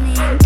listening.